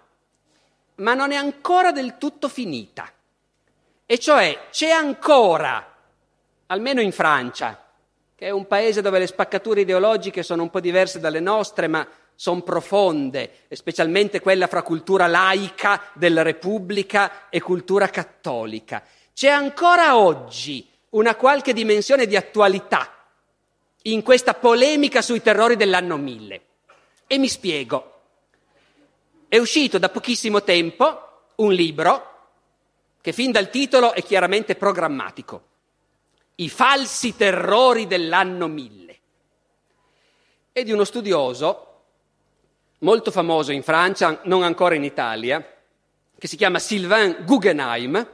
ma non è ancora del tutto finita. E cioè c'è ancora, almeno in Francia, che è un paese dove le spaccature ideologiche sono un po' diverse dalle nostre, ma sono profonde, specialmente quella fra cultura laica della Repubblica e cultura cattolica. C'è ancora oggi una qualche dimensione di attualità in questa polemica sui terrori dell'anno 1000. E mi spiego. È uscito da pochissimo tempo un libro che fin dal titolo è chiaramente programmatico. I falsi terrori dell'anno 1000. E di uno studioso molto famoso in Francia, non ancora in Italia, che si chiama Sylvain Guggenheim,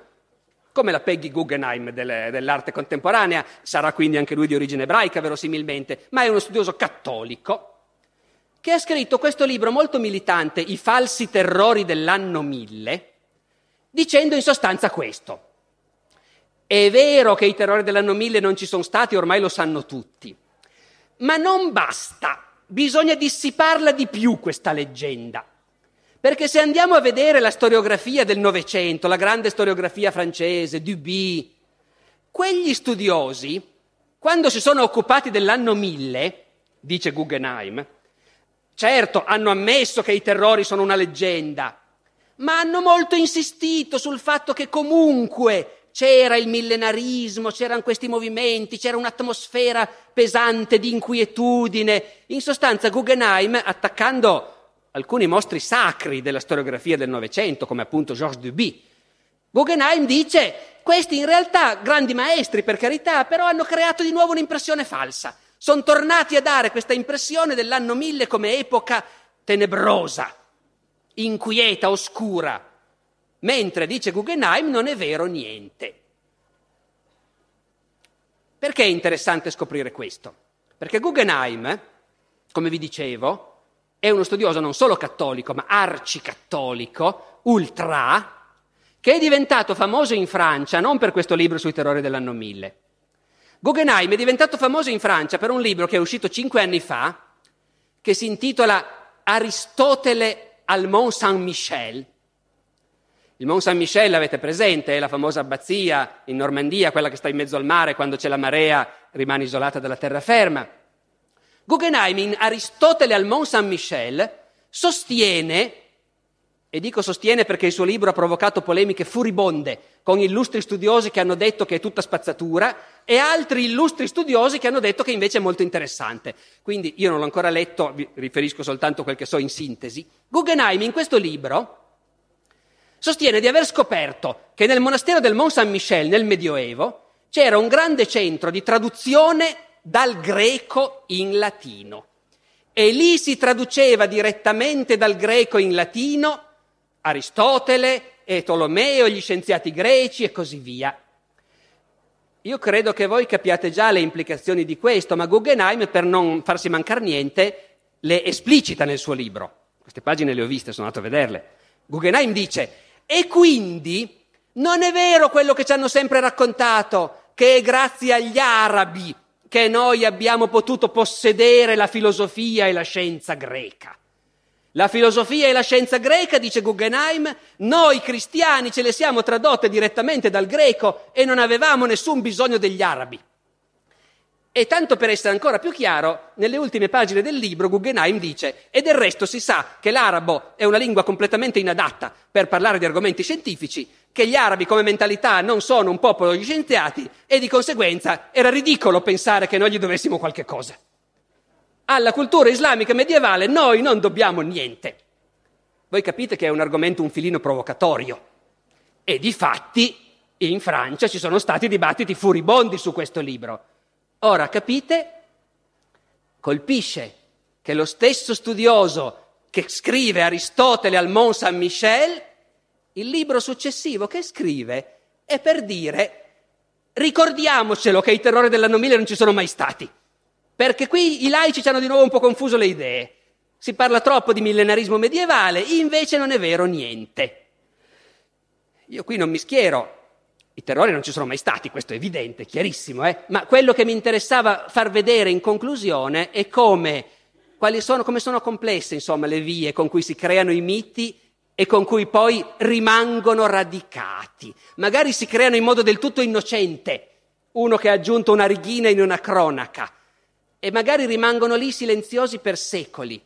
come la Peggy Guggenheim delle, dell'arte contemporanea, sarà quindi anche lui di origine ebraica verosimilmente, ma è uno studioso cattolico, che ha scritto questo libro molto militante, I falsi terrori dell'anno 1000, dicendo in sostanza questo. È vero che i terrori dell'anno 1000 non ci sono stati, ormai lo sanno tutti, ma non basta, bisogna dissiparla di più questa leggenda. Perché se andiamo a vedere la storiografia del Novecento, la grande storiografia francese, Duby, quegli studiosi, quando si sono occupati dell'anno 1000, dice Guggenheim, certo hanno ammesso che i terrori sono una leggenda, ma hanno molto insistito sul fatto che comunque c'era il millenarismo, c'erano questi movimenti, c'era un'atmosfera pesante di inquietudine. In sostanza Guggenheim, attaccando alcuni mostri sacri della storiografia del Novecento, come appunto Georges Duby. Guggenheim dice, questi in realtà, grandi maestri per carità, però hanno creato di nuovo un'impressione falsa. Sono tornati a dare questa impressione dell'anno 1000 come epoca tenebrosa, inquieta, oscura, mentre, dice Guggenheim, non è vero niente. Perché è interessante scoprire questo? Perché Guggenheim, come vi dicevo, è uno studioso non solo cattolico, ma arcicattolico, ultra, che è diventato famoso in Francia non per questo libro sui terrori dell'anno 1000. Guggenheim è diventato famoso in Francia per un libro che è uscito cinque anni fa, che si intitola Aristotele al Mont Saint-Michel. Il Mont Saint-Michel avete presente, è la famosa abbazia in Normandia, quella che sta in mezzo al mare, quando c'è la marea rimane isolata dalla terraferma. Guggenheim in Aristotele al Mont Saint-Michel sostiene, e dico sostiene perché il suo libro ha provocato polemiche furibonde con illustri studiosi che hanno detto che è tutta spazzatura e altri illustri studiosi che hanno detto che invece è molto interessante. Quindi io non l'ho ancora letto, vi riferisco soltanto quel che so in sintesi. Guggenheim in questo libro sostiene di aver scoperto che nel monastero del Mont Saint-Michel nel Medioevo c'era un grande centro di traduzione dal greco in latino. E lì si traduceva direttamente dal greco in latino Aristotele e Tolomeo, gli scienziati greci e così via. Io credo che voi capiate già le implicazioni di questo, ma Guggenheim, per non farsi mancare niente, le esplicita nel suo libro. Queste pagine le ho viste, sono andato a vederle. Guggenheim dice, e quindi non è vero quello che ci hanno sempre raccontato, che è grazie agli arabi che noi abbiamo potuto possedere la filosofia e la scienza greca. La filosofia e la scienza greca, dice Guggenheim, noi cristiani ce le siamo tradotte direttamente dal greco e non avevamo nessun bisogno degli arabi. E tanto per essere ancora più chiaro, nelle ultime pagine del libro Guggenheim dice, e del resto si sa che l'arabo è una lingua completamente inadatta per parlare di argomenti scientifici, che gli arabi come mentalità non sono un popolo di scienziati e di conseguenza era ridicolo pensare che noi gli dovessimo qualche cosa. Alla cultura islamica medievale noi non dobbiamo niente. Voi capite che è un argomento un filino provocatorio. E di fatti in Francia ci sono stati dibattiti furibondi su questo libro. Ora capite? Colpisce che lo stesso studioso che scrive Aristotele al Mont Saint-Michel, il libro successivo che scrive è per dire ricordiamocelo che i terrori dell'anno 1000 non ci sono mai stati, perché qui i laici ci hanno di nuovo un po' confuso le idee. Si parla troppo di millenarismo medievale, invece non è vero niente. Io qui non mi schiero i terrori non ci sono mai stati, questo è evidente, chiarissimo, eh? ma quello che mi interessava far vedere in conclusione è come, sono, come sono complesse insomma, le vie con cui si creano i miti e con cui poi rimangono radicati. Magari si creano in modo del tutto innocente, uno che ha aggiunto una righina in una cronaca, e magari rimangono lì silenziosi per secoli.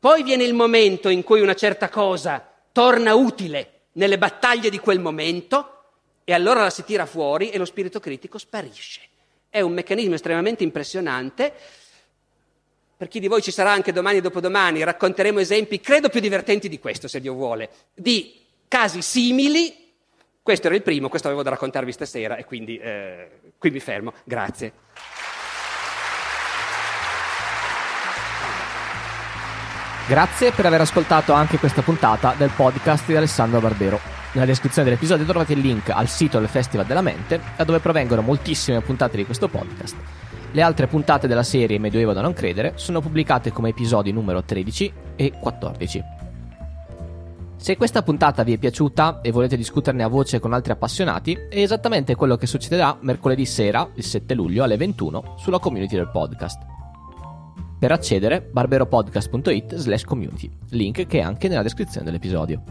Poi viene il momento in cui una certa cosa torna utile nelle battaglie di quel momento, e allora la si tira fuori e lo spirito critico sparisce. È un meccanismo estremamente impressionante. Per chi di voi ci sarà anche domani e dopodomani, racconteremo esempi, credo più divertenti di questo, se Dio vuole, di casi simili. Questo era il primo, questo avevo da raccontarvi stasera e quindi eh, qui mi fermo. Grazie. Grazie per aver ascoltato anche questa puntata del podcast di Alessandro Barbero. Nella descrizione dell'episodio trovate il link al sito del Festival della Mente, da dove provengono moltissime puntate di questo podcast. Le altre puntate della serie Medioevo da non credere sono pubblicate come episodi numero 13 e 14. Se questa puntata vi è piaciuta e volete discuterne a voce con altri appassionati, è esattamente quello che succederà mercoledì sera, il 7 luglio alle 21, sulla community del podcast. Per accedere, barberopodcast.it slash community, link che è anche nella descrizione dell'episodio.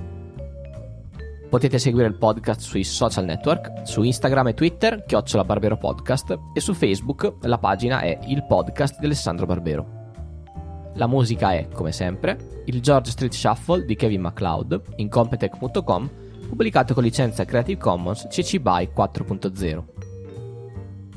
Potete seguire il podcast sui social network, su Instagram e Twitter, chiocciola Barbero Podcast, e su Facebook la pagina è il podcast di Alessandro Barbero. La musica è, come sempre, il George Street Shuffle di Kevin MacLeod in Competech.com, pubblicato con licenza Creative Commons CC BY 4.0.